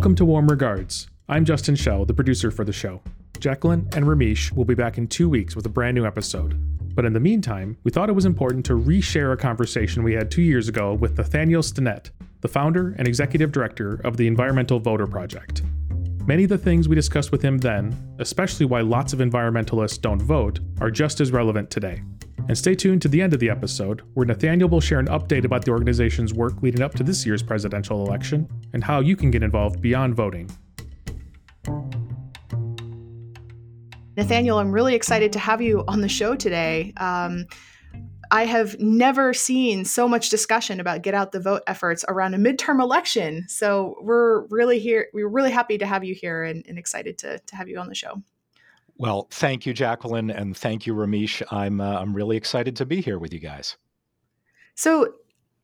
Welcome to Warm Regards. I'm Justin Shell, the producer for the show. Jacquelyn and Ramesh will be back in two weeks with a brand new episode. But in the meantime, we thought it was important to reshare a conversation we had two years ago with Nathaniel Stinnett, the founder and executive director of the Environmental Voter Project. Many of the things we discussed with him then, especially why lots of environmentalists don't vote, are just as relevant today. And stay tuned to the end of the episode, where Nathaniel will share an update about the organization's work leading up to this year's presidential election and how you can get involved beyond voting. Nathaniel, I'm really excited to have you on the show today. Um, I have never seen so much discussion about get out the vote efforts around a midterm election. So we're really here. We're really happy to have you here and, and excited to, to have you on the show. Well, thank you, Jacquelyn, and thank you, Ramesh. I'm uh, I'm really excited to be here with you guys. So,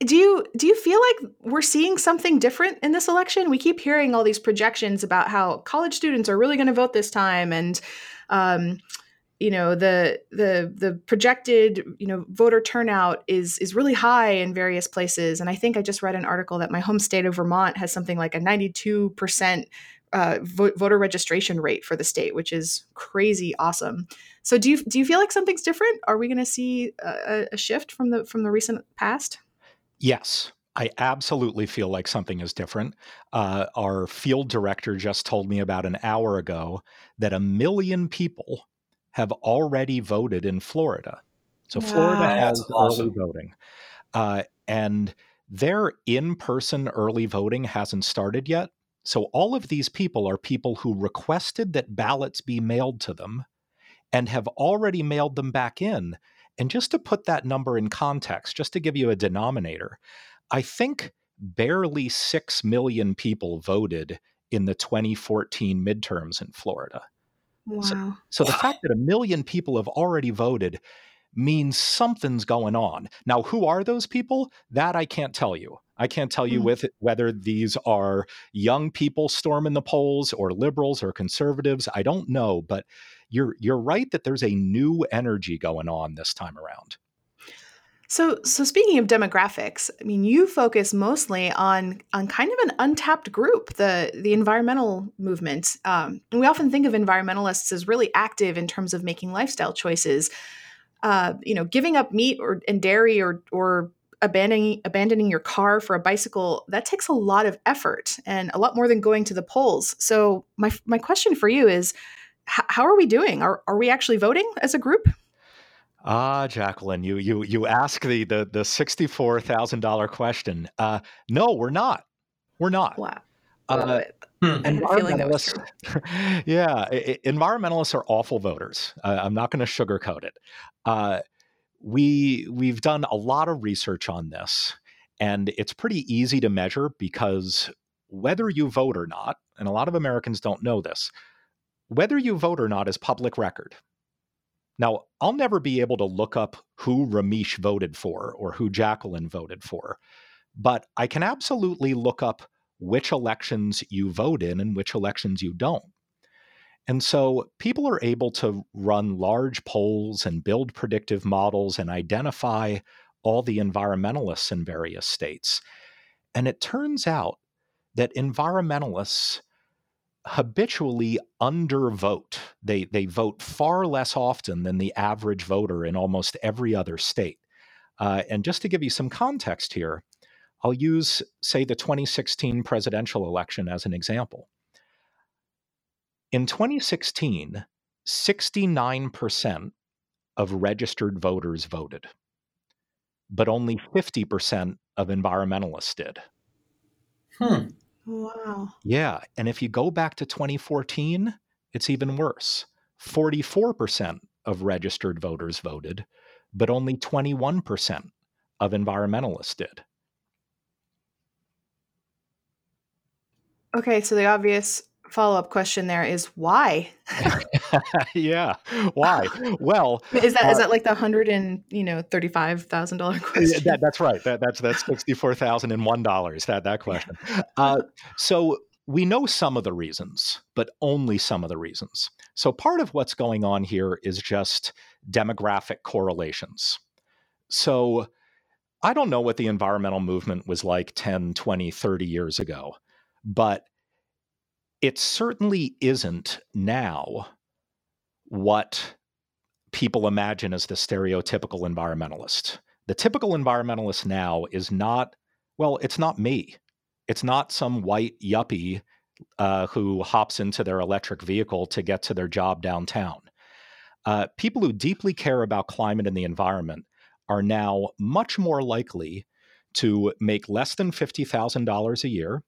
do you do you feel like we're seeing something different in this election? We keep hearing all these projections about how college students are really going to vote this time, and um, you know the the the projected you know voter turnout is is really high in various places. And I think I just read an article that my home state of Vermont has something like a ninety two percent uh, voter registration rate for the state, which is crazy awesome. So do you do you feel like something's different? Are we going to see a, a, shift from the from the recent past? Yes, I absolutely feel like something is different. Uh, our field director just told me about an hour ago that a million people have already voted in Florida. So wow. Florida has awesome. early voting, uh, and their in-person early voting hasn't started yet so all of these people are people who requested that ballots be mailed to them and have already mailed them back in. And just to put that number in context, just to give you a denominator, I think barely 6 million people voted in the 2014 midterms in Florida. Wow. So, so the fact that a million people have already voted means something's going on. Now, who are those people? That I can't tell you. I can't tell you mm. with whether these are young people storming the polls or liberals or conservatives. I don't know, but you're you're right that there's a new energy going on this time around. So, so speaking of demographics, I mean, you focus mostly on on kind of an untapped group, the the environmental movement. Um, and we often think of environmentalists as really active in terms of making lifestyle choices. Uh, you know, giving up meat or and dairy or or abandoning abandoning your car for a bicycle that takes a lot of effort and a lot more than going to the polls so my my question for you is h- how are we doing are, are we actually voting as a group Ah, Jacquelyn, you you you ask the the the sixty four thousand dollar question. Uh, no, we're not. We're not. Wow. Uh, hmm. environmentalists, yeah, environmentalists are awful voters. Uh, I'm not going to sugarcoat it. Uh, we we've done a lot of research on this and it's pretty easy to measure because whether you vote or not and a lot of Americans don't know this whether you vote or not is public record now I'll never be able to look up who Ramesh voted for or who Jacquelyn voted for but I can absolutely look up which elections you vote in and which elections you don't and so people are able to run large polls and build predictive models and identify all the environmentalists in various states. And it turns out that environmentalists habitually undervote. They, they vote far less often than the average voter in almost every other state. Uh, and just to give you some context here, I'll use, say, the 2016 presidential election as an example. In 2016, 69% of registered voters voted, but only 50% of environmentalists did. Hmm. Wow. Yeah. And if you go back to 2014, it's even worse. 44% of registered voters voted, but only 21% of environmentalists did. Okay, so the obvious follow up question there is why? yeah, why? Well, is that uh, is that like the hundred and you know thirty five thousand dollar question? That, that's right. That, that's that's sixty four thousand and one dollars. That that question. Uh, so we know some of the reasons, but only some of the reasons. So part of what's going on here is just demographic correlations. So I don't know what the environmental movement was like 10, 20, 30 years ago, but it certainly isn't now what people imagine as the stereotypical environmentalist. The typical environmentalist now is not, well, it's not me. It's not some white yuppie uh, who hops into their electric vehicle to get to their job downtown. Uh, people who deeply care about climate and the environment are now much more likely to make less than $50,000 a year,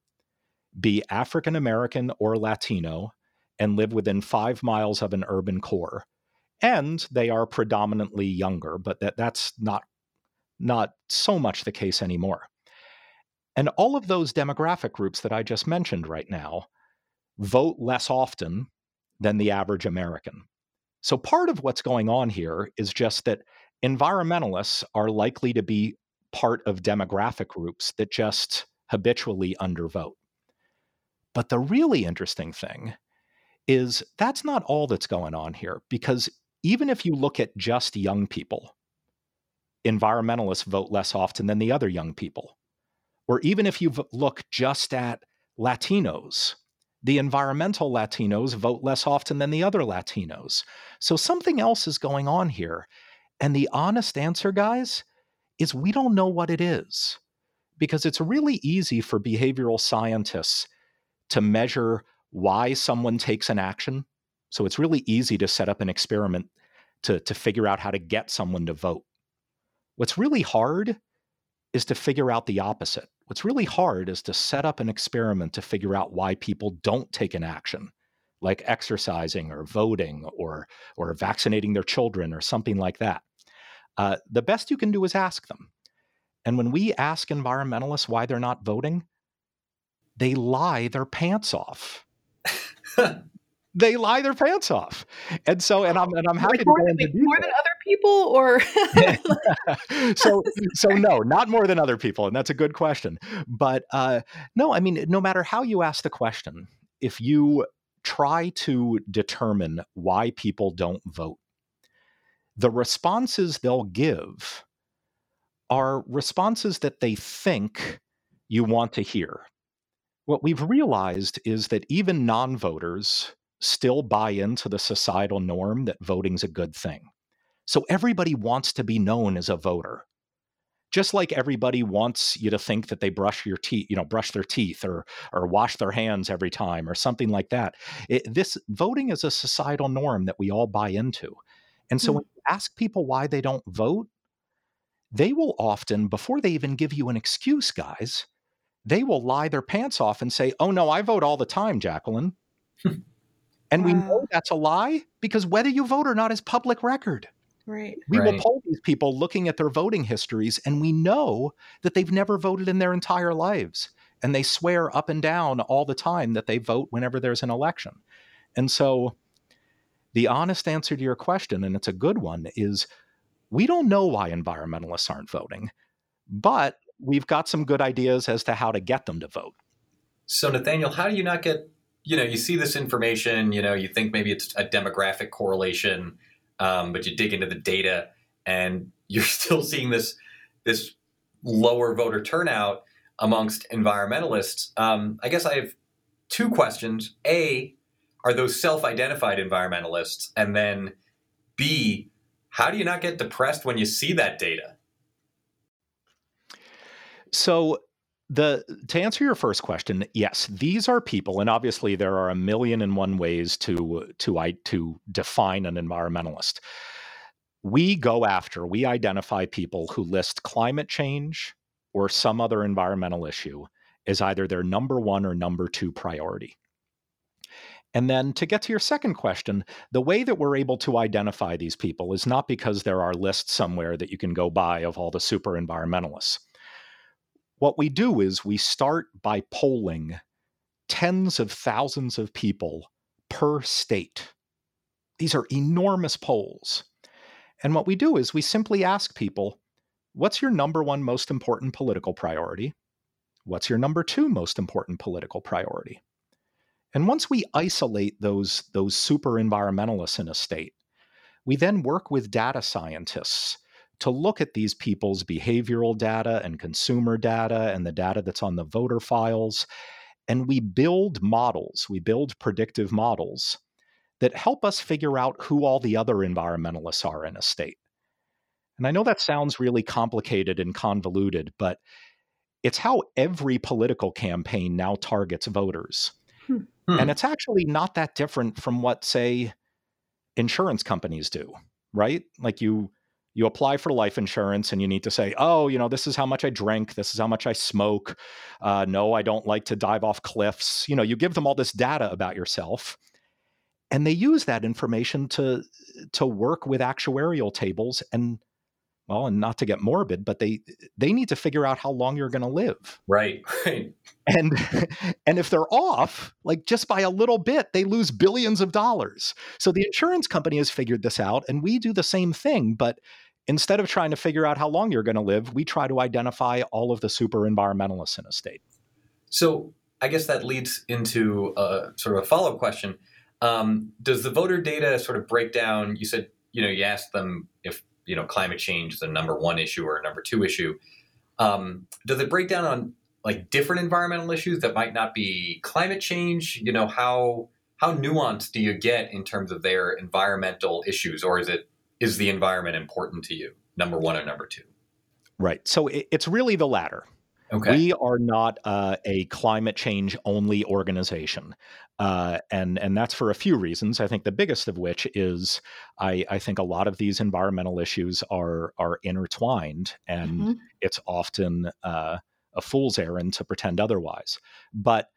be African American or Latino, and live within five miles of an urban core. And they are predominantly younger, but that, that's not, not so much the case anymore. And all of those demographic groups that I just mentioned right now vote less often than the average American. So part of what's going on here is just that environmentalists are likely to be part of demographic groups that just habitually undervote. But the really interesting thing is that's not all that's going on here, because even if you look at just young people, environmentalists vote less often than the other young people or even if you look just at Latinos, the environmental Latinos vote less often than the other Latinos. So something else is going on here. And the honest answer, guys, is we don't know what it is. Because it's really easy for behavioral scientists to measure why someone takes an action. So it's really easy to set up an experiment to, to figure out how to get someone to vote. What's really hard is to figure out the opposite. What's really hard is to set up an experiment to figure out why people don't take an action, like exercising or voting or, or vaccinating their children or something like that. Uh, the best you can do is ask them. And when we ask environmentalists why they're not voting, they lie their pants off. they lie their pants off. And so, and I'm and I'm happy like more, to than, more than other people, or so so no, not more than other people, and that's a good question. But uh, no, I mean, no matter how you ask the question, if you try to determine why people don't vote, the responses they'll give are responses that they think you want to hear. What we've realized is that even non voters still buy into the societal norm that voting's a good thing. So everybody wants to be known as a voter. Just like everybody wants you to think that they brush your teeth, you know, brush their teeth or or wash their hands every time or something like that. It, this voting is a societal norm that we all buy into. And so mm-hmm. when you ask people why they don't vote, they will often, before they even give you an excuse, guys, they will lie their pants off and say, Oh, no, I vote all the time, Jacquelyn. Hmm. And wow. we know that's a lie because whether you vote or not is public record. Right. We right. will poll these people looking at their voting histories, and we know that they've never voted in their entire lives. And they swear up and down all the time that they vote whenever there's an election. And so, the honest answer to your question, and it's a good one, is we don't know why environmentalists aren't voting, but we've got some good ideas as to how to get them to vote. So, Nathaniel, how do you not get you know, you see this information, you know, you think maybe it's a demographic correlation, um, but you dig into the data and you're still seeing this this lower voter turnout amongst environmentalists. Um, I guess I have two questions. A, are those self-identified environmentalists? And then B, how do you not get depressed when you see that data? So the to answer your first question, yes, these are people, and obviously there are a million and one ways to to I to define an environmentalist. We go after, we identify people who list climate change or some other environmental issue as either their number one or number two priority. And then to get to your second question, the way that we're able to identify these people is not because there are lists somewhere that you can go buy of all the super environmentalists what we do is we start by polling tens of thousands of people per state. These are enormous polls. And what we do is we simply ask people, what's your number one most important political priority? What's your number two most important political priority? And once we isolate those, those super environmentalists in a state, we then work with data scientists to look at these people's behavioral data and consumer data and the data that's on the voter files and we build models, we build predictive models that help us figure out who all the other environmentalists are in a state. And I know that sounds really complicated and convoluted, but it's how every political campaign now targets voters. Hmm. And hmm. it's actually not that different from what, say, insurance companies do, right? Like you you apply for life insurance and you need to say, oh, you know, this is how much I drink, this is how much I smoke. Uh, no, I don't like to dive off cliffs. You know, you give them all this data about yourself, and they use that information to to work with actuarial tables and well and not to get morbid but they they need to figure out how long you're going to live right right and and if they're off like just by a little bit they lose billions of dollars so the insurance company has figured this out and we do the same thing but instead of trying to figure out how long you're going to live we try to identify all of the super environmentalists in a state so i guess that leads into a sort of a follow-up question um, does the voter data sort of break down you said you know you asked them if you know climate change is a number one issue or a number two issue. Um, does it break down on like different environmental issues that might not be climate change? You know how how nuanced do you get in terms of their environmental issues, or is it is the environment important to you? Number one or number two? Right. So it, it's really the latter. Okay. We are not uh, a climate change only organization. Uh, and and that's for a few reasons. I think the biggest of which is I, I think a lot of these environmental issues are are intertwined, and mm-hmm. it's often uh, a fool's errand to pretend otherwise. But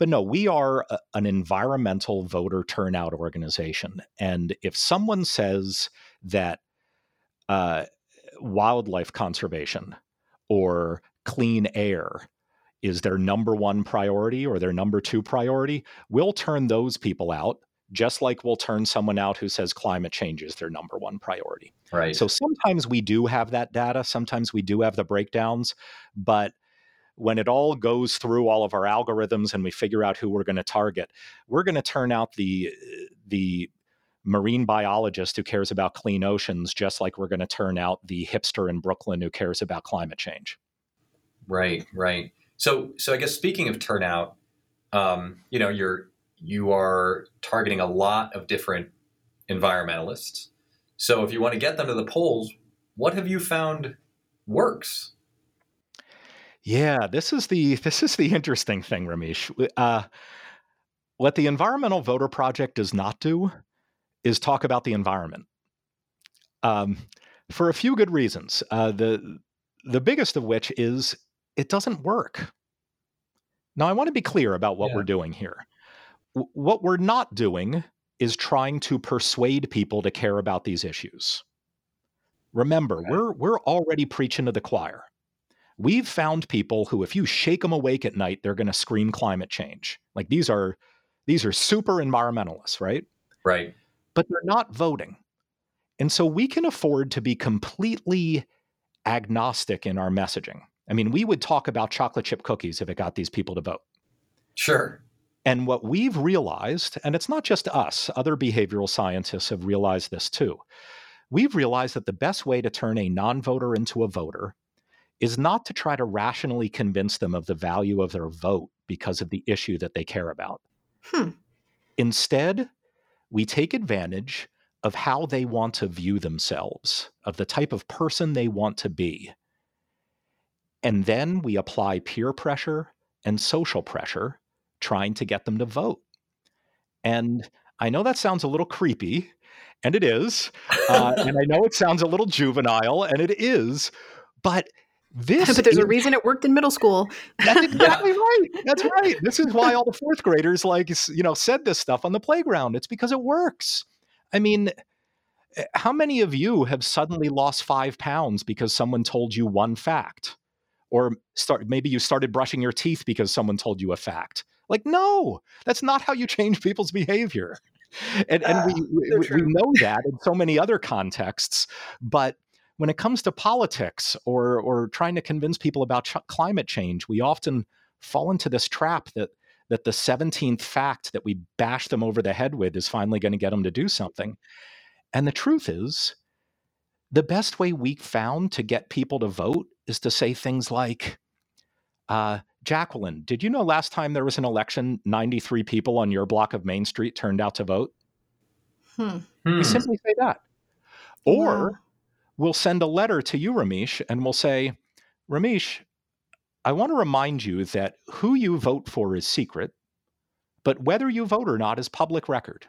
but no, we are a, an environmental voter turnout organization, and if someone says that uh, wildlife conservation or clean air is their number one priority or their number two priority, we'll turn those people out just like we'll turn someone out who says climate change is their number one priority. Right. So sometimes we do have that data, sometimes we do have the breakdowns, but when it all goes through all of our algorithms and we figure out who we're going to target, we're going to turn out the the marine biologist who cares about clean oceans just like we're going to turn out the hipster in Brooklyn who cares about climate change. Right, right. So, so I guess speaking of turnout, um, you know, you're you are targeting a lot of different environmentalists. So, if you want to get them to the polls, what have you found works? Yeah, this is the this is the interesting thing, Ramesh. Uh, what the Environmental Voter Project does not do is talk about the environment. Um, for a few good reasons. Uh, the the biggest of which is it doesn't work. Now, I want to be clear about what yeah. we're doing here. W- what we're not doing is trying to persuade people to care about these issues. Remember, okay. we're we're already preaching to the choir. We've found people who, if you shake them awake at night, they're going to scream climate change. Like these are these are super environmentalists, right? Right. But they're not voting. And so we can afford to be completely agnostic in our messaging. I mean, we would talk about chocolate chip cookies if it got these people to vote. Sure. And what we've realized, and it's not just us, other behavioral scientists have realized this too. We've realized that the best way to turn a non voter into a voter is not to try to rationally convince them of the value of their vote because of the issue that they care about. Hmm. Instead, we take advantage of how they want to view themselves, of the type of person they want to be. And then we apply peer pressure and social pressure, trying to get them to vote. And I know that sounds a little creepy, and it is. Uh, and I know it sounds a little juvenile, and it is. But this but there's is, a reason it worked in middle school. That's exactly right. That's right. This is why all the fourth graders like you know said this stuff on the playground. It's because it works. I mean, eh, how many of you have suddenly lost five pounds because someone told you one fact? or start maybe you started brushing your teeth because someone told you a fact like no that's not how you change people's behavior and, and we, we, we know that in so many other contexts but when it comes to politics or or trying to convince people about ch- climate change we often fall into this trap that that the 17th fact that we bash them over the head with is finally going to get them to do something and the truth is the best way we found to get people to vote is to say things like, uh, Jacquelyn, did you know last time there was an election, 93 people on your block of Main Street turned out to vote? Hmm. We Hmm. simply say that. Or Wow. We'll send a letter to you, Ramesh, and we'll say, Ramesh, I want to remind you that who you vote for is secret, but whether you vote or not is public record.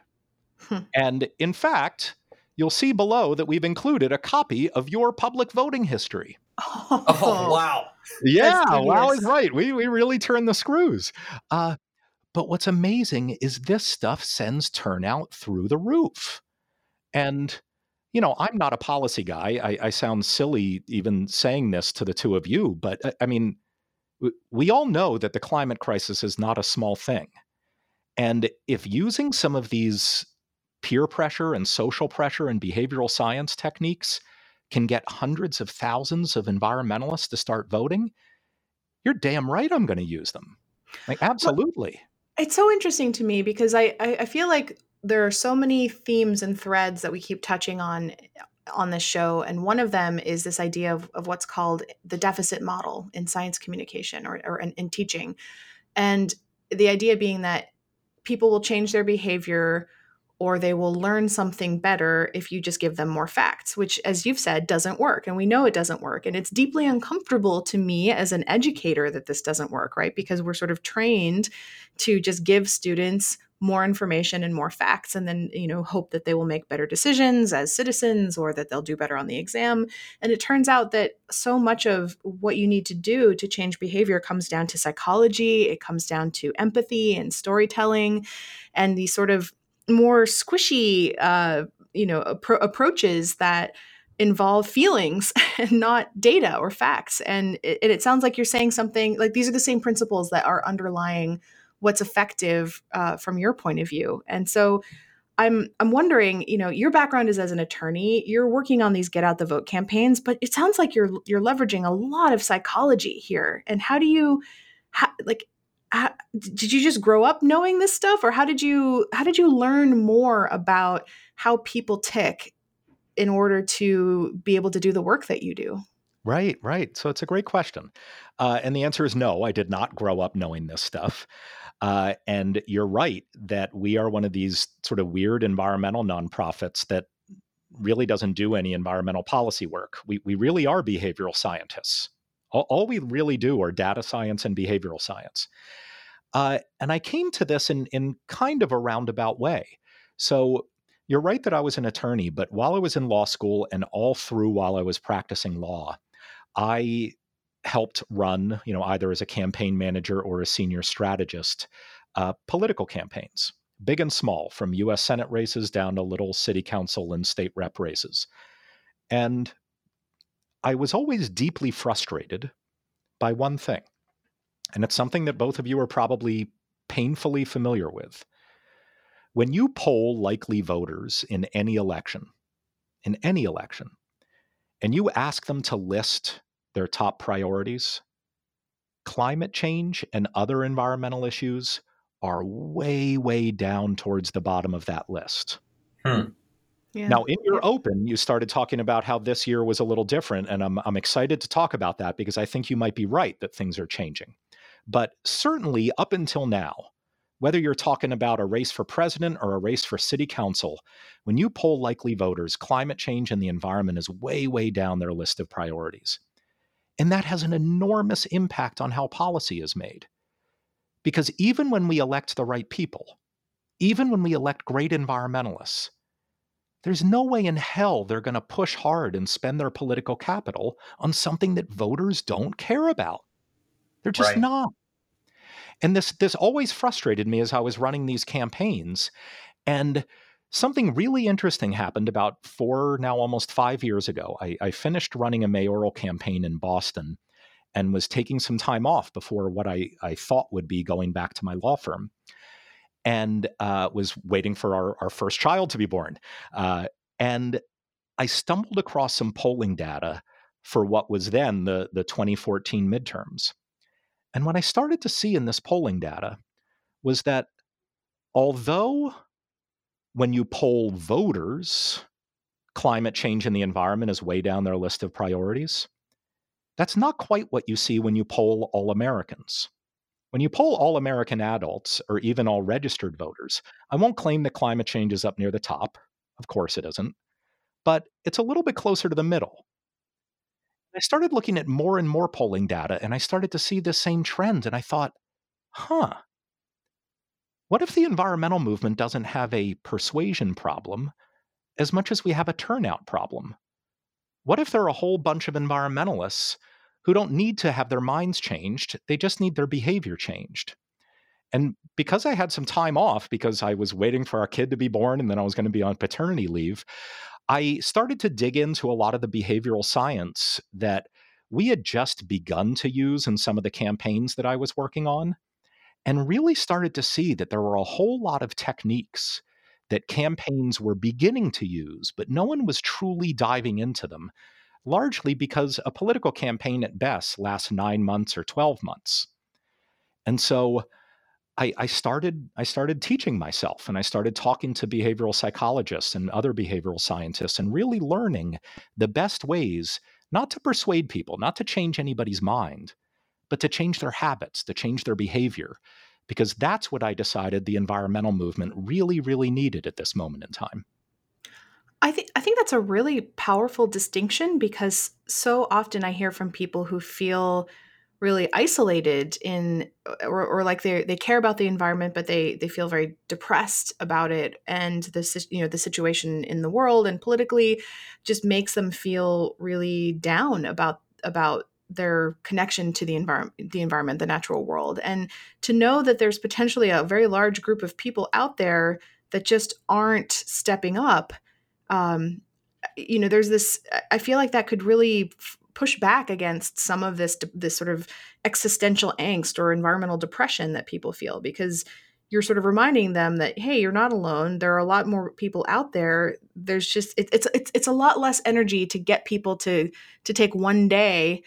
Hmm. and in fact, you'll see below that we've included a copy of your public voting history. Oh wow! Yeah, wow is right. We we really turn the screws. Uh, but what's amazing is this stuff sends turnout through the roof. And you know, I'm not a policy guy. I, I sound silly even saying this to the two of you, but I, I mean, we all know that the climate crisis is not a small thing. And if using some of these peer pressure and social pressure and behavioral science techniques can get hundreds of thousands of environmentalists to start voting, you're damn right I'm going to use them. Like, absolutely. It's so interesting to me because I, I I feel like there are so many themes and threads that we keep touching on on this show, and one of them is this idea of, of what's called the deficit model in science communication or, or in, in teaching, and the idea being that people will change their behavior or they will learn something better if you just give them more facts, which, as you've said, doesn't work. And we know it doesn't work. And it's deeply uncomfortable to me as an educator that this doesn't work, right? Because we're sort of trained to just give students more information and more facts and then you know hope that they will make better decisions as citizens or that they'll do better on the exam. And it turns out that so much of what you need to do to change behavior comes down to psychology it comes down to empathy and storytelling and these sort of more squishy uh, you know appro- approaches that involve feelings and not data or facts. And it, it sounds like you're saying something like these are the same principles that are underlying what's effective uh, from your point of view and so i'm i'm wondering you know your background is as an attorney you're working on these get out the vote campaigns but it sounds like you're you're leveraging a lot of psychology here and how do you like how, did you just grow up knowing this stuff or how did you how did you learn more about how people tick in order to be able to do the work that you do Right, right. So it's a great question. Uh, and the answer is no, I did not grow up knowing this stuff. Uh, and you're right that we are one of these sort of weird environmental nonprofits that really doesn't do any environmental policy work. We, we really are behavioral scientists. All, all we really do are data science and behavioral science. Uh, and I came to this in, in kind of a roundabout way. So you're right that I was an attorney, but while I was in law school and all through while I was practicing law, I helped run, you know, either as a campaign manager or a senior strategist, uh, political campaigns, big and small, from U.S. Senate races down to little city council and state rep races. And I was always deeply frustrated by one thing. And it's something that both of you are probably painfully familiar with. When you poll likely voters in any election, in any election, and you ask them to list their top priorities, climate change and other environmental issues are way, way down towards the bottom of that list. Hmm. yeah Now, in your open, you started talking about how this year was a little different, and I'm, I'm excited to talk about that because I think you might be right that things are changing. But certainly up until now, whether you're talking about a race for president or a race for city council, when you poll likely voters, climate change and the environment is way, way down their list of priorities. And that has an enormous impact on how policy is made. Because even when we elect the right people, even when we elect great environmentalists, there's no way in hell they're going to push hard and spend their political capital on something that voters don't care about. They're just Right. not. And this this always frustrated me as I was running these campaigns. And something really interesting happened about four, now almost five years ago. I, I finished running a mayoral campaign in Boston and was taking some time off before what I, I thought would be going back to my law firm and uh, was waiting for our, our first child to be born. Uh, and I stumbled across some polling data for what was then the, the 2014 midterms. And what I started to see in this polling data was that although when you poll voters, climate change and the environment is way down their list of priorities, that's not quite what you see when you poll all Americans. When you poll all American adults or even all registered voters, I won't claim that climate change is up near the top. Of course it isn't. But it's a little bit closer to the middle. I started looking at more and more polling data and I started to see the same trend. And I thought, huh, what if the environmental movement doesn't have a persuasion problem as much as we have a turnout problem? What if there are a whole bunch of environmentalists who don't need to have their minds changed, they just need their behavior changed? And because I had some time off, because I was waiting for our kid to be born and then I was going to be on paternity leave, I started to dig into a lot of the behavioral science that we had just begun to use in some of the campaigns that I was working on, and really started to see that there were a whole lot of techniques that campaigns were beginning to use, but no one was truly diving into them, largely because a political campaign at best lasts nine months or 12 months. And so I, I, started I started teaching myself and I started talking to behavioral psychologists and other behavioral scientists and really learning the best ways not to persuade people, not to change anybody's mind, but to change their habits, to change their behavior, because that's what I decided the environmental movement really, really needed at this moment in time. I think I think that's a really powerful distinction because so often I hear from people who feel really isolated in or, or like they they care about the environment but they they feel very depressed about it and the you know the situation in the world and politically just makes them feel really down about about their connection to the environment the environment the natural world. And to know that there's potentially a very large group of people out there that just aren't stepping up um, you know there's this i feel like that could really push back against some of this this sort of existential angst or environmental depression that people feel because you're sort of reminding them that hey you're not alone. There are a lot more people out there. There's just it, it's it's it's a lot less energy to get people to to take one day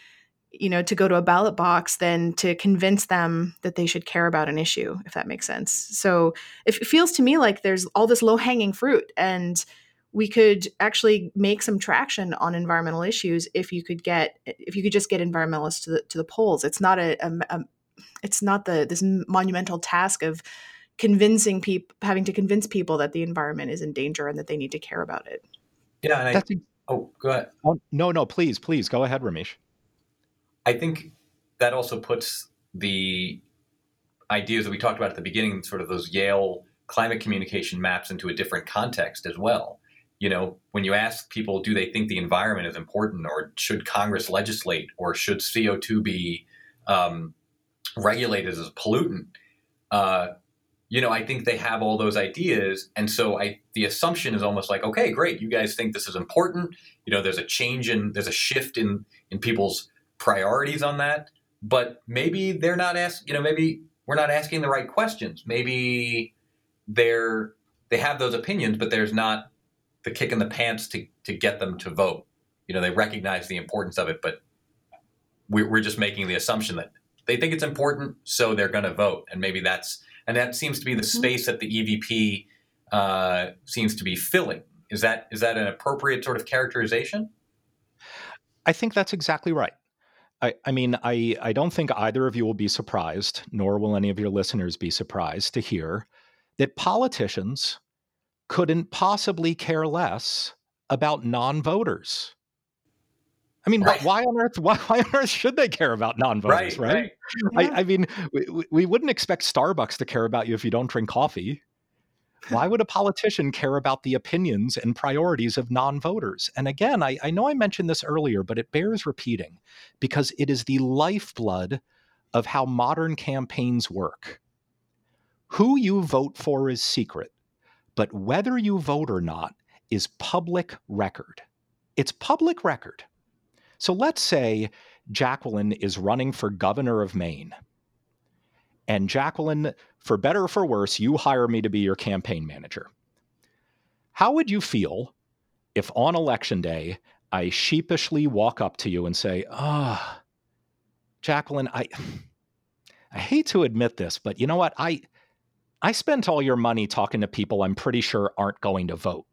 you know to go to a ballot box than to convince them that they should care about an issue if that makes sense so it feels to me like there's all this low hanging fruit and we could actually make some traction on environmental issues if you could get if you could just get environmentalists to the to the polls. It's not a, a, a it's not the this monumental task of convincing people having to convince people that the environment is in danger and that they need to care about it. Yeah, and I, oh, go ahead. Oh, no, no, please, please go ahead, Ramesh. I think that also puts the ideas that we talked about at the beginning, sort of those Yale climate communication maps into a different context as well you know, when you ask people, do they think the environment is important, or should Congress legislate, or should CO2 be um, regulated as a pollutant? Uh, you know, I think they have all those ideas, and so I the assumption is almost like, okay, great, you guys think this is important. You know, there's a change in there's a shift in in people's priorities on that, but maybe they're not asking. You know, maybe we're not asking the right questions. Maybe they're they have those opinions, but there's not the kick in the pants to to get them to vote. You know, they recognize the importance of it, but we're just making the assumption that they think it's important, so they're going to vote, and maybe that's and that seems to be the mm-hmm. space that the EVP uh, seems to be filling. Is that is that an appropriate sort of characterization? I think that's exactly right. I, I, mean, I, I don't think either of you will be surprised, nor will any of your listeners be surprised to hear that politicians couldn't possibly care less about non-voters. I mean, right. why on earth? Why, why, on earth should they care about non-voters? Right. right? right. I, I, mean, we, we wouldn't expect Starbucks to care about you if you don't drink coffee. Why would a politician care about the opinions and priorities of non-voters? And again, I, I know I mentioned this earlier, but it bears repeating because it is the lifeblood of how modern campaigns work. Who you vote for is secret but whether you vote or not is public record. It's public record. So let's say Jacquelyn is running for governor of Maine. And Jacquelyn, for better or for worse, you hire me to be your campaign manager. How would you feel if on election day I sheepishly walk up to you and say, "Ah, oh, Jacquelyn, I I hate to admit this, but you know what? I I spent all your money talking to people I'm pretty sure aren't going to vote.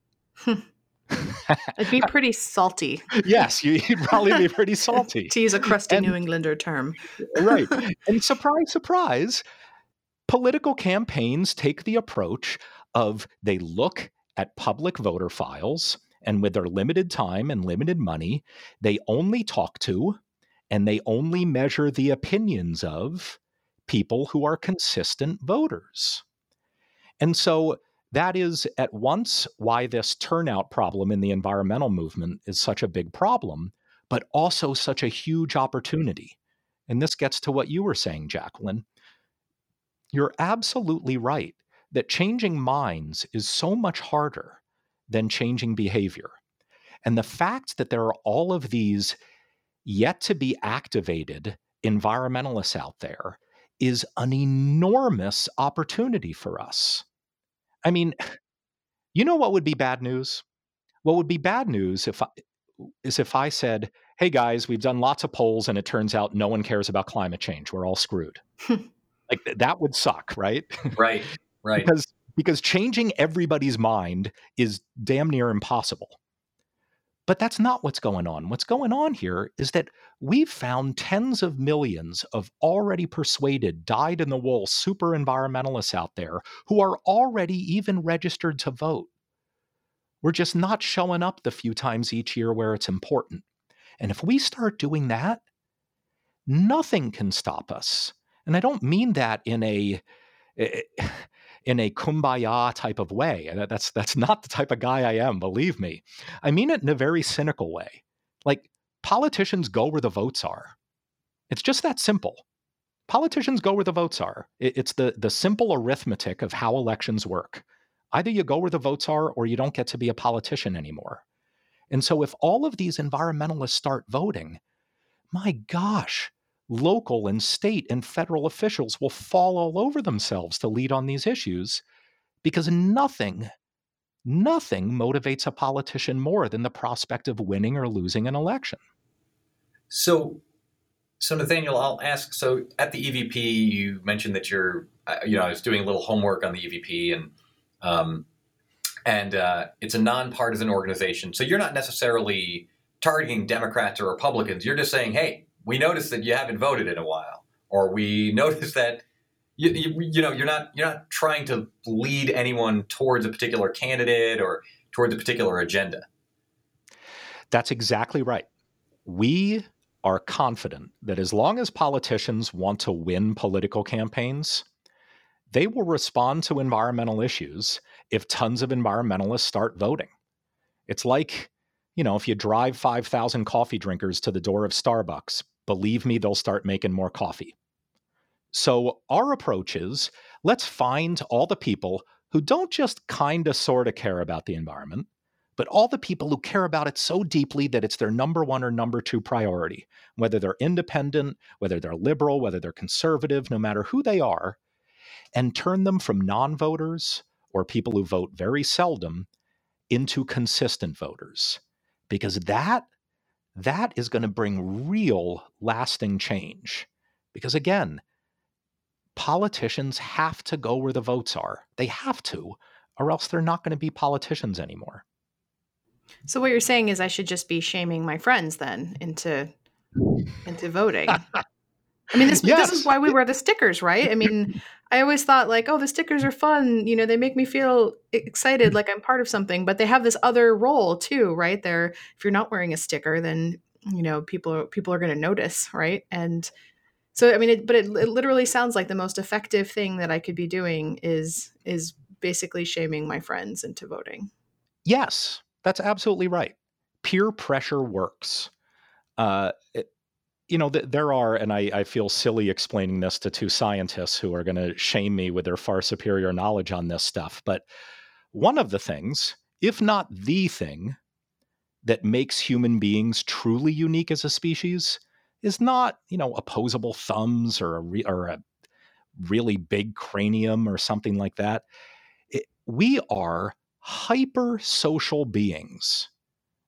It'd be uh, pretty salty. yes, you'd probably be pretty salty. to use a crusty and, New Englander term. right. And surprise, surprise, political campaigns take the approach of they look at public voter files and with their limited time and limited money, they only talk to and they only measure the opinions of people who are consistent voters. And so that is at once why this turnout problem in the environmental movement is such a big problem, but also such a huge opportunity. And this gets to what you were saying, Jacquelyn. You're absolutely right that changing minds is so much harder than changing behavior. And the fact that there are all of these yet to be activated environmentalists out there is an enormous opportunity for us. I mean, you know what would be bad news? What would be bad news if I, is if I said, "Hey guys, we've done lots of polls and it turns out no one cares about climate change. We're all screwed." like that would suck, right? Right. Right. because because changing everybody's mind is damn near impossible. But that's not what's going on. What's going on here is that we've found tens of millions of already persuaded, dyed in the wool super environmentalists out there who are already even registered to vote. We're just not showing up the few times each year where it's important. And if we start doing that, nothing can stop us. And I don't mean that in a eh, in a kumbaya type of way. And that's that's not the type of guy I am, believe me. I mean it in a very cynical way. Like politicians go where the votes are. It's just that simple. Politicians go where the votes are. It's the the simple arithmetic of how elections work. Either you go where the votes are or you don't get to be a politician anymore. And so if all of these environmentalists start voting, my gosh, local and state and federal officials will fall all over themselves to lead on these issues because nothing, nothing motivates a politician more than the prospect of winning or losing an election. So, so Nathaniel, I'll ask. So, at the EVP, you mentioned that you're, uh, you know, I was doing a little homework on the EVP, and um, and uh, it's a nonpartisan organization. So, you're not necessarily targeting Democrats or Republicans. You're just saying, hey, we noticed that you haven't voted in a while, or we noticed that you, you, you, know you're not you're not trying to lead anyone towards a particular candidate or towards a particular agenda. That's exactly right. We are confident that as long as politicians want to win political campaigns, they will respond to environmental issues if tons of environmentalists start voting. It's like, you know, if you drive 5,000 coffee drinkers to the door of Starbucks, believe me, they'll start making more coffee. So, our approach is let's find all the people who don't just kind of sort of care about the environment, but all the people who care about it so deeply that it's their number one or number two priority, whether they're independent, whether they're liberal, whether they're conservative, no matter who they are, and turn them from non voters or people who vote very seldom into consistent voters. Because that that is going to bring real lasting change. Because again, politicians have to go where the votes are. They have to, or else they're not going to be politicians anymore. So what you're saying is I should just be shaming my friends then into into voting. I mean, this, yes. this is why we wear the stickers, right? I mean, I always thought like, oh, the stickers are fun. You know, they make me feel excited, like I'm part of something. But they have this other role too, right? There, if you're not wearing a sticker, then you know people are, people are going to notice, right? And so, I mean, it, but it, it literally sounds like the most effective thing that I could be doing is is basically shaming my friends into voting. Yes, that's absolutely right. Peer pressure works. Uh, it, you know, th- there are, and I, I, feel silly explaining this to two scientists who are going to shame me with their far superior knowledge on this stuff. But one of the things, if not the thing, that makes human beings truly unique as a species is not, you know, opposable thumbs or a, re- or a really big cranium or something like that. It, we are hyper social beings.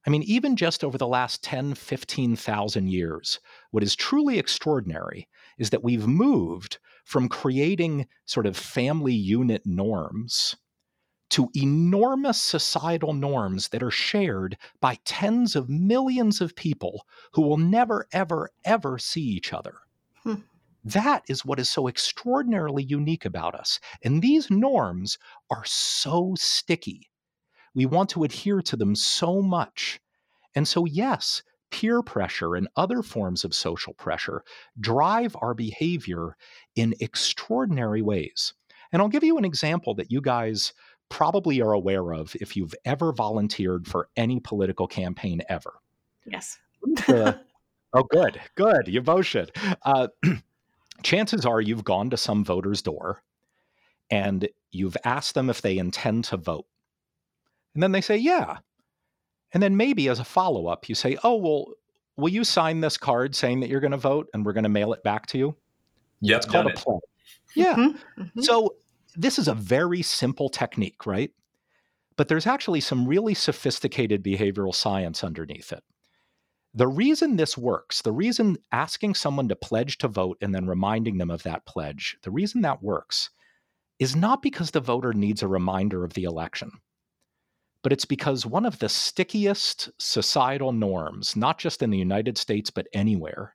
I mean, even just over the last 10, 15,000 years, what is truly extraordinary is that we've moved from creating sort of family unit norms to enormous societal norms that are shared by tens of millions of people who will never, ever, ever see each other. Hmm. That is what is so extraordinarily unique about us. And these norms are so sticky. We want to adhere to them so much. And so, yes, peer pressure and other forms of social pressure drive our behavior in extraordinary ways. And I'll give you an example that you guys probably are aware of if you've ever volunteered for any political campaign ever. Yes. uh, oh, good, good. You both should. Uh, chances are you've gone to some voter's door and you've asked them if they intend to vote. And then they say, yeah. And then maybe as a follow up, you say, oh, well, will you sign this card saying that you're going to vote and we're going to mail it back to you? Yeah, it's called a pledge. Yeah. Mm-hmm, mm-hmm. So this is a very simple technique, right? But there's actually some really sophisticated behavioral science underneath it. The reason this works, the reason asking someone to pledge to vote and then reminding them of that pledge, the reason that works is not because the voter needs a reminder of the election, but it's because one of the stickiest societal norms, not just in the United States, but anywhere,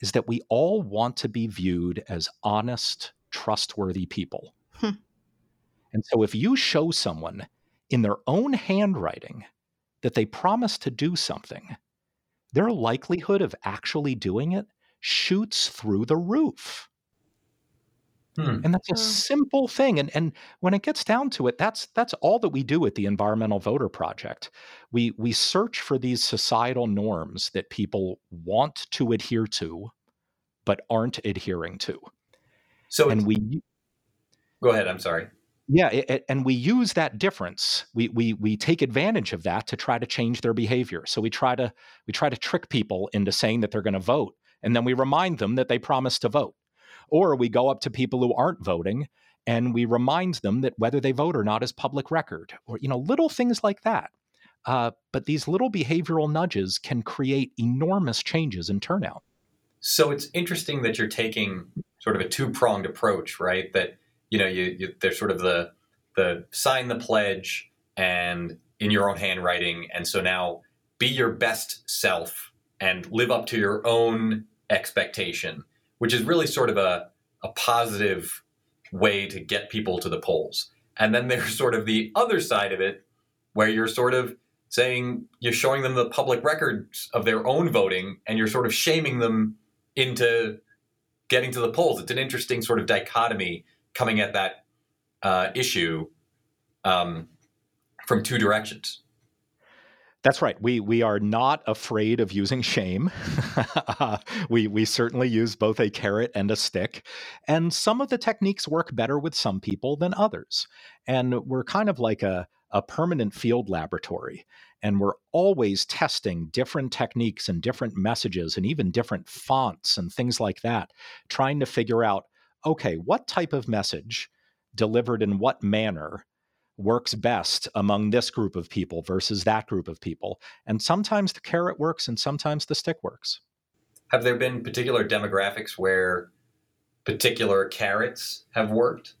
is that we all want to be viewed as honest, trustworthy people. Hmm. And so if you show someone in their own handwriting that they promise to do something, their likelihood of actually doing it shoots through the roof. Hmm. And that's a simple thing. And and when it gets down to it, that's that's all that we do at the Environmental Voter Project. We we search for these societal norms that people want to adhere to, but aren't adhering to. So and we go ahead. I'm sorry. Yeah, it, and we use that difference. We we we take advantage of that to try to change their behavior. So we try to we try to trick people into saying that they're going to vote, and then we remind them that they promised to vote. Or we go up to people who aren't voting and we remind them that whether they vote or not is public record, or you know little things like that. Uh, but these little behavioral nudges can create enormous changes in turnout. So it's interesting that you're taking sort of a two pronged approach, right? That you know, you, you there's sort of the the sign the pledge and in your own handwriting, and so now be your best self and live up to your own expectation, which is really sort of a a positive way to get people to the polls. And then there's sort of the other side of it where you're sort of saying you're showing them the public records of their own voting and you're sort of shaming them into getting to the polls. It's an interesting sort of dichotomy coming at that uh, issue um, from two directions. That's right. We we are not afraid of using shame. uh, we we certainly use both a carrot and a stick, and some of the techniques work better with some people than others. And we're kind of like a a permanent field laboratory, and we're always testing different techniques and different messages and even different fonts and things like that, trying to figure out okay, what type of message delivered in what manner works best among this group of people versus that group of people. And sometimes the carrot works and sometimes the stick works. Have there been particular demographics where particular carrots have worked?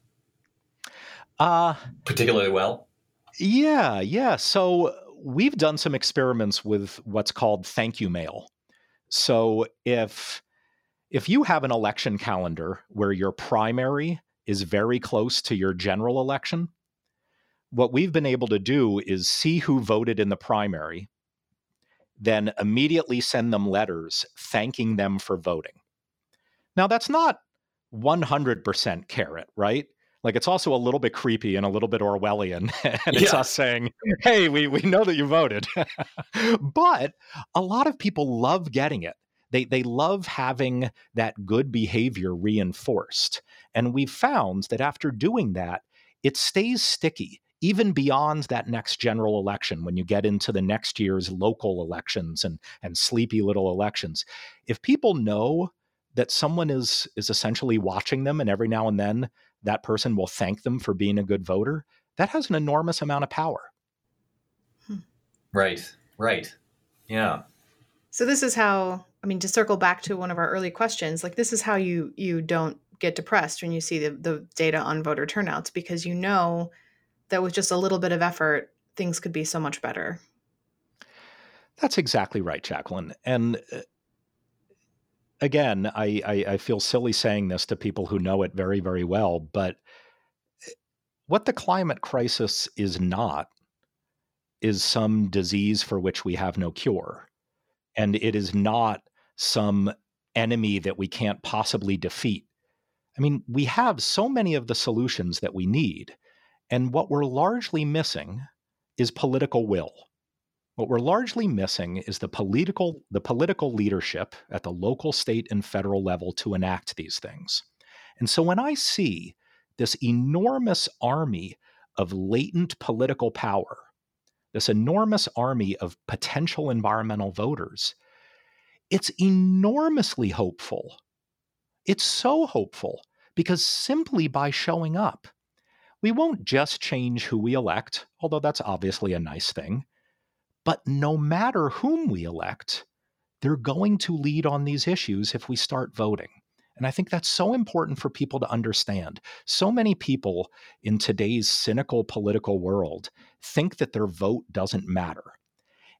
Uh, particularly well? Yeah, yeah. So we've done some experiments with what's called thank you mail. So if if you have an election calendar where your primary is very close to your general election, what we've been able to do is see who voted in the primary, then immediately send them letters thanking them for voting. Now, that's not 100% carrot, right? Like it's also a little bit creepy and a little bit Orwellian. and it's yeah. us saying, hey, we, we know that you voted. but a lot of people love getting it they they love having that good behavior reinforced. And we've found that after doing that, it stays sticky even beyond that next general election when you get into the next year's local elections and and sleepy little elections. If people know that someone is is essentially watching them and every now and then that person will thank them for being a good voter, that has an enormous amount of power. Hmm. Right. Right. Yeah. So this is how I mean to circle back to one of our early questions, like this is how you you don't get depressed when you see the, the data on voter turnouts because you know that with just a little bit of effort, things could be so much better. That's exactly right, Jacquelyn. And uh, again, I, I, I feel silly saying this to people who know it very, very well, but eh, what the climate crisis is not is some disease for which we have no cure. And it is not some enemy that we can't possibly defeat. I mean, we have so many of the solutions that we need. And what we're largely missing is political will. What we're largely missing is the political the political leadership at the local, state, and federal level to enact these things. And so when I see this enormous army of latent political power, this enormous army of potential environmental voters, it's enormously hopeful. It's so hopeful because simply by showing up, we won't just change who we elect, although that's obviously a nice thing. But no matter whom we elect, they're going to lead on these issues if we start voting. And I think that's so important for people to understand. So many people in today's cynical political world think that their vote doesn't matter.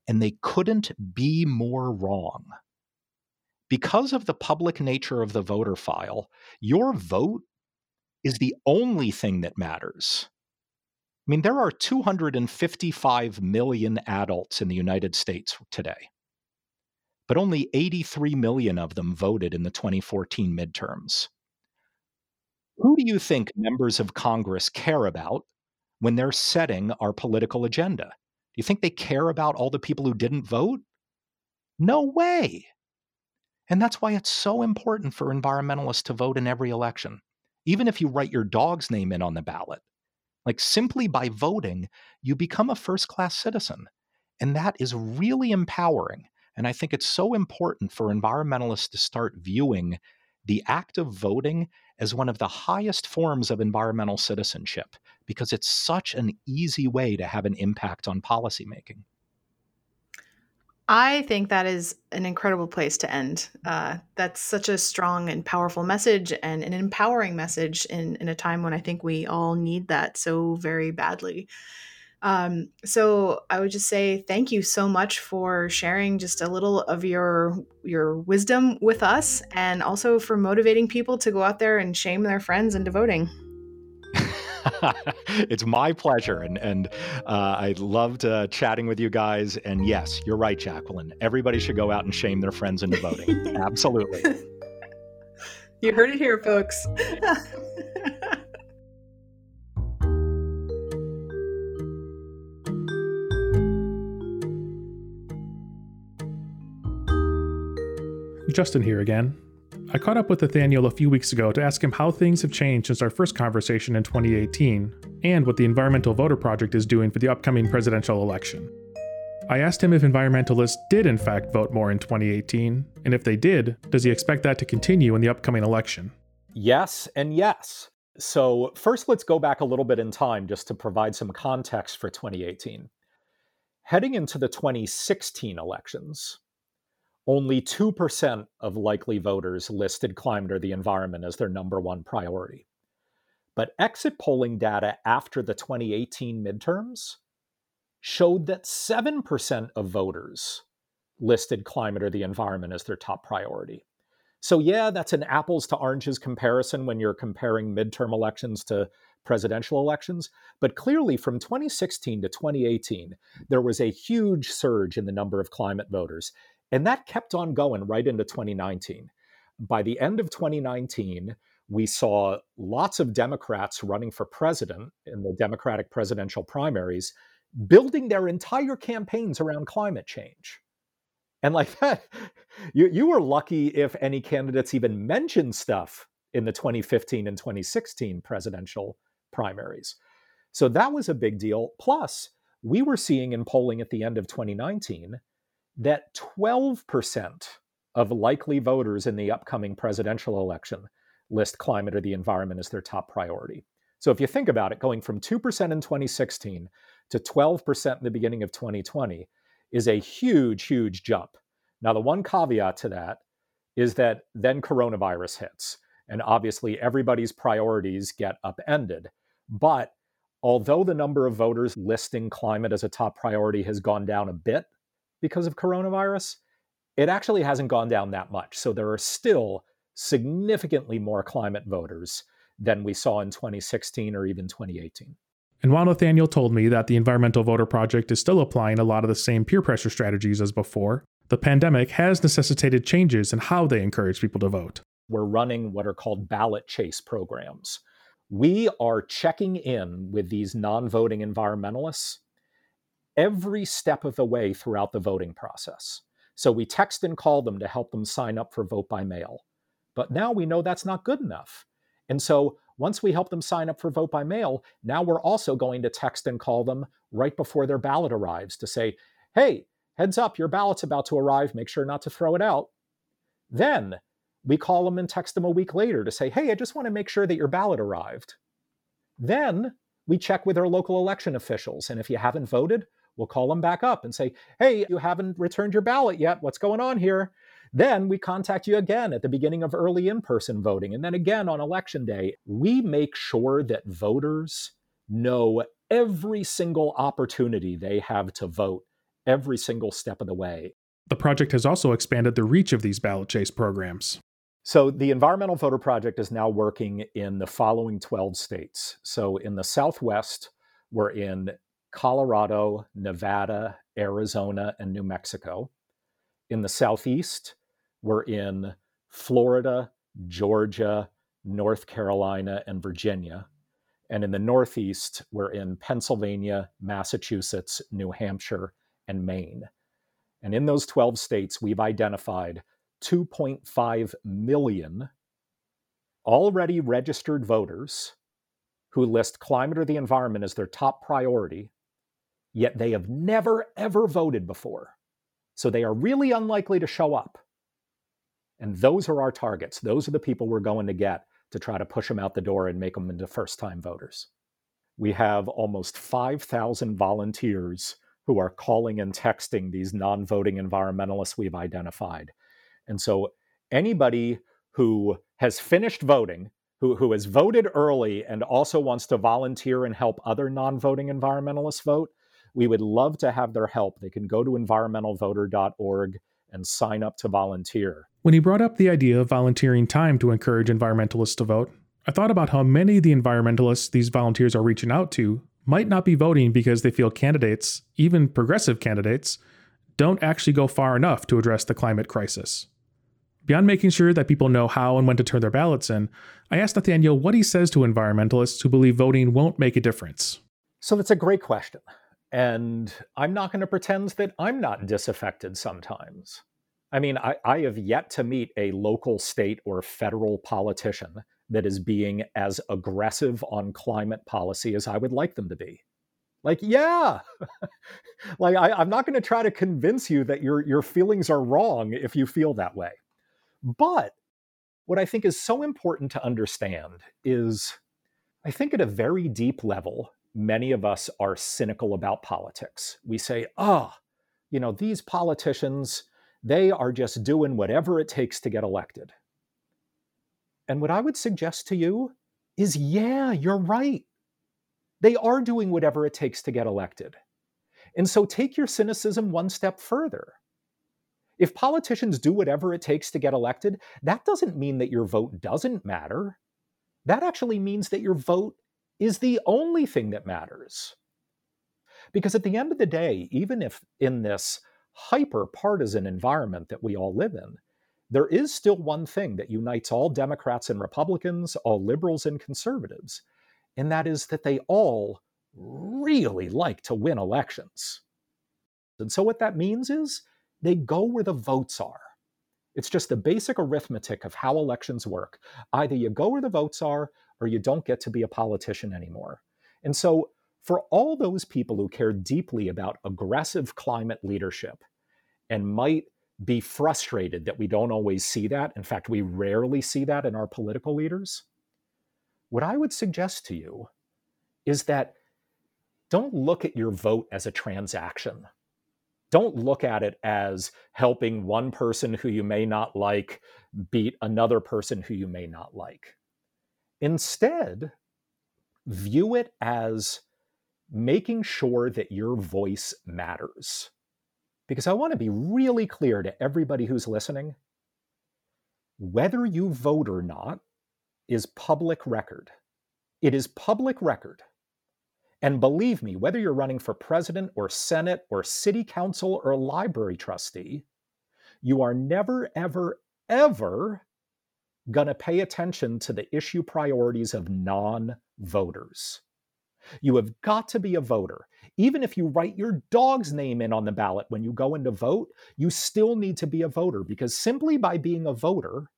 And they couldn't be more wrong. Because of the public nature of the voter file, your vote is the only thing that matters. I mean, there are 255 million adults in the United States today, but only 83 million of them voted in the 2014 midterms. Who do you think members of Congress care about when they're setting our political agenda? Do you think they care about all the people who didn't vote? No way. And that's why it's so important for environmentalists to vote in every election even if you write your dog's name in on the ballot. Like simply by voting, you become a first class citizen. And that is really empowering. And I think it's so important for environmentalists to start viewing the act of voting as one of the highest forms of environmental citizenship because it's such an easy way to have an impact on policymaking. I think that is an incredible place to end. Uh, that's such a strong and powerful message and an empowering message in, in a time when I think we all need that so very badly. Um, so I would just say thank you so much for sharing just a little of your your wisdom with us, and also for motivating people to go out there and shame their friends into voting. it's my pleasure. And, and uh, I loved uh, chatting with you guys. And yes, you're right, Jacquelyn. Everybody should go out and shame their friends into voting. Absolutely. You heard it here, folks. Justin here again. I caught up with Nathaniel a few weeks ago to ask him how things have changed since our first conversation in 2018, and what the Environmental Voter Project is doing for the upcoming presidential election. I asked him if environmentalists did in fact vote more in 2018, and if they did, does he expect that to continue in the upcoming election? Yes, and yes. So, first, let's go back a little bit in time just to provide some context for 2018. Heading into the 2016 elections, only 2% of likely voters listed climate or the environment as their number one priority. But exit polling data after the 2018 midterms showed that 7% of voters listed climate or the environment as their top priority. So, yeah, that's an apples to oranges comparison when you're comparing midterm elections to presidential elections. But clearly, from 2016 to 2018, there was a huge surge in the number of climate voters. And that kept on going right into 2019. By the end of 2019, we saw lots of Democrats running for president in the Democratic presidential primaries, building their entire campaigns around climate change. And like that, you, you were lucky if any candidates even mentioned stuff in the 2015 and 2016 presidential primaries. So that was a big deal. Plus, we were seeing in polling at the end of 2019 that 12% of likely voters in the upcoming presidential election list climate or the environment as their top priority. So if you think about it, going from 2% in 2016 to 12% in the beginning of 2020 is a huge, huge jump. Now, the one caveat to that is that then coronavirus hits, and obviously everybody's priorities get upended. But although the number of voters listing climate as a top priority has gone down a bit because of coronavirus, it actually hasn't gone down that much. So there are still significantly more climate voters than we saw in 2016 or even 2018. And while Nathaniel told me that the Environmental Voter Project is still applying a lot of the same peer pressure strategies as before, the pandemic has necessitated changes in how they encourage people to vote. We're running what are called ballot chase programs. We are checking in with these non voting environmentalists every step of the way throughout the voting process. So we text and call them to help them sign up for vote by mail. But now we know that's not good enough. And so once we help them sign up for vote by mail, now we're also going to text and call them right before their ballot arrives to say, hey, heads up, your ballot's about to arrive. Make sure not to throw it out. Then we call them and text them a week later to say, hey, I just want to make sure that your ballot arrived. Then we check with our local election officials. And if you haven't voted, we'll call them back up and say, hey, you haven't returned your ballot yet. What's going on here? Then we contact you again at the beginning of early in person voting, and then again on election day. We make sure that voters know every single opportunity they have to vote every single step of the way. The project has also expanded the reach of these ballot chase programs. So, the Environmental Voter Project is now working in the following 12 states. So, in the Southwest, we're in Colorado, Nevada, Arizona, and New Mexico. In the Southeast, we're in Florida, Georgia, North Carolina, and Virginia. And in the Northeast, we're in Pennsylvania, Massachusetts, New Hampshire, and Maine. And in those 12 states, we've identified 2.5 million already registered voters who list climate or the environment as their top priority, yet they have never, ever voted before. So they are really unlikely to show up. And those are our targets. Those are the people we're going to get to try to push them out the door and make them into first time voters. We have almost 5,000 volunteers who are calling and texting these non voting environmentalists we've identified. And so anybody who has finished voting, who, who has voted early and also wants to volunteer and help other non voting environmentalists vote, we would love to have their help. They can go to environmentalvoter.org and sign up to volunteer. When he brought up the idea of volunteering time to encourage environmentalists to vote, I thought about how many of the environmentalists these volunteers are reaching out to might not be voting because they feel candidates, even progressive candidates, don't actually go far enough to address the climate crisis. Beyond making sure that people know how and when to turn their ballots in, I asked Nathaniel what he says to environmentalists who believe voting won't make a difference. So that's a great question. And I'm not going to pretend that I'm not disaffected sometimes. I mean, I, I, have yet to meet a local, state, or federal politician that is being as aggressive on climate policy as I would like them to be. Like, yeah, like I, am not going to try to convince you that your your feelings are wrong if you feel that way. But what I think is so important to understand is, I think at a very deep level, many of us are cynical about politics. We say, oh, you know, these politicians, they are just doing whatever it takes to get elected. And what I would suggest to you is yeah, you're right. They are doing whatever it takes to get elected. And so take your cynicism one step further. If politicians do whatever it takes to get elected, that doesn't mean that your vote doesn't matter. That actually means that your vote is the only thing that matters. Because at the end of the day, even if in this hyper partisan environment that we all live in, there is still one thing that unites all Democrats and Republicans, all liberals and conservatives, and that is that they all really like to win elections. And so what that means is they go where the votes are. It's just the basic arithmetic of how elections work. Either you go where the votes are or you don't get to be a politician anymore. And so, for all those people who care deeply about aggressive climate leadership and might be frustrated that we don't always see that, in fact, we rarely see that in our political leaders, what I would suggest to you is that don't look at your vote as a transaction. Don't look at it as helping one person who you may not like beat another person who you may not like. Instead, view it as making sure that your voice matters. Because I want to be really clear to everybody who's listening whether you vote or not is public record. It is public record. And believe me, whether you're running for president or senate or city council or library trustee, you are never, ever, ever going to pay attention to the issue priorities of non voters. You have got to be a voter. Even if you write your dog's name in on the ballot when you go in to vote, you still need to be a voter because simply by being a voter,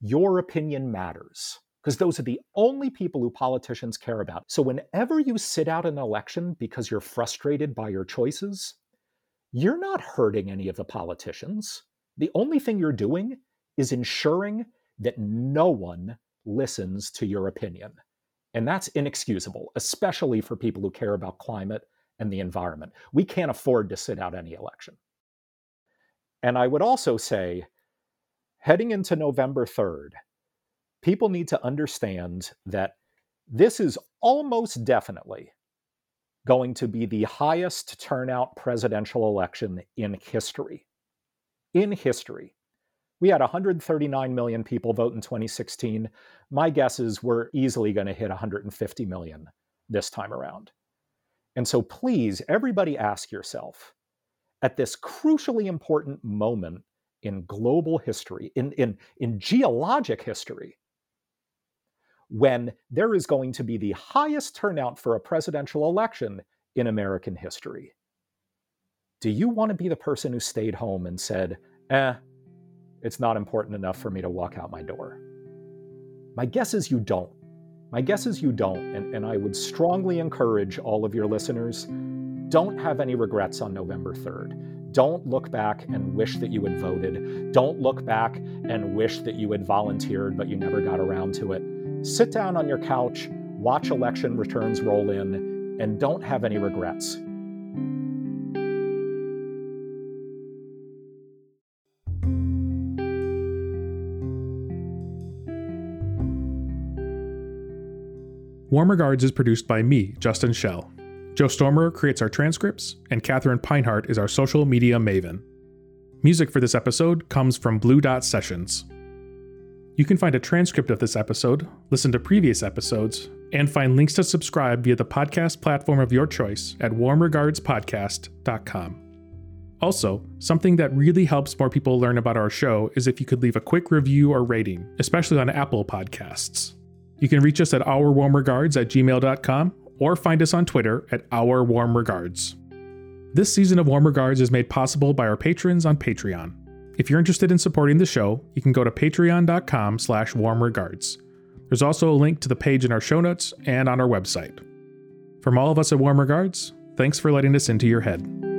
your opinion matters because those are the only people who politicians care about. So whenever you sit out an election because you're frustrated by your choices, you're not hurting any of the politicians. The only thing you're doing is ensuring that no one listens to your opinion. And that's inexcusable, especially for people who care about climate and the environment. We can't afford to sit out any election. And I would also say, heading into November 3rd, people need to understand that this is almost definitely going to be the highest turnout presidential election in history. In history. We had 139 million people vote in 2016. My guess is we're easily going to hit 150 million this time around. And so please, everybody ask yourself at this crucially important moment in global history, in, in, in geologic history, when there is going to be the highest turnout for a presidential election in American history. Do you want to be the person who stayed home and said, eh, it's not important enough for me to walk out my door. My guess is you don't. My guess is you don't. And, and I would strongly encourage all of your listeners don't have any regrets on November 3rd. Don't look back and wish that you had voted. Don't look back and wish that you had volunteered, but you never got around to it. Sit down on your couch, watch election returns roll in, and don't have any regrets. Warm Regards is produced by me, Justin Shell. Joe Stormer creates our transcripts, and Catherine Pinehart is our social media maven. Music for this episode comes from Blue Dot Sessions. You can find a transcript of this episode, listen to previous episodes, and find links to subscribe via the podcast platform of your choice at warmregardspodcast.com. Also, something that really helps more people learn about our show is if you could leave a quick review or rating, especially on Apple Podcasts. You can reach us at ourwarmregards at gmail.com or find us on Twitter at ourwarmregards. This season of Warm Regards is made possible by our patrons on Patreon. If you're interested in supporting the show, you can go to patreon.com slash warmregards. There's also a link to the page in our show notes and on our website. From all of us at Warm Regards, thanks for letting us into your head.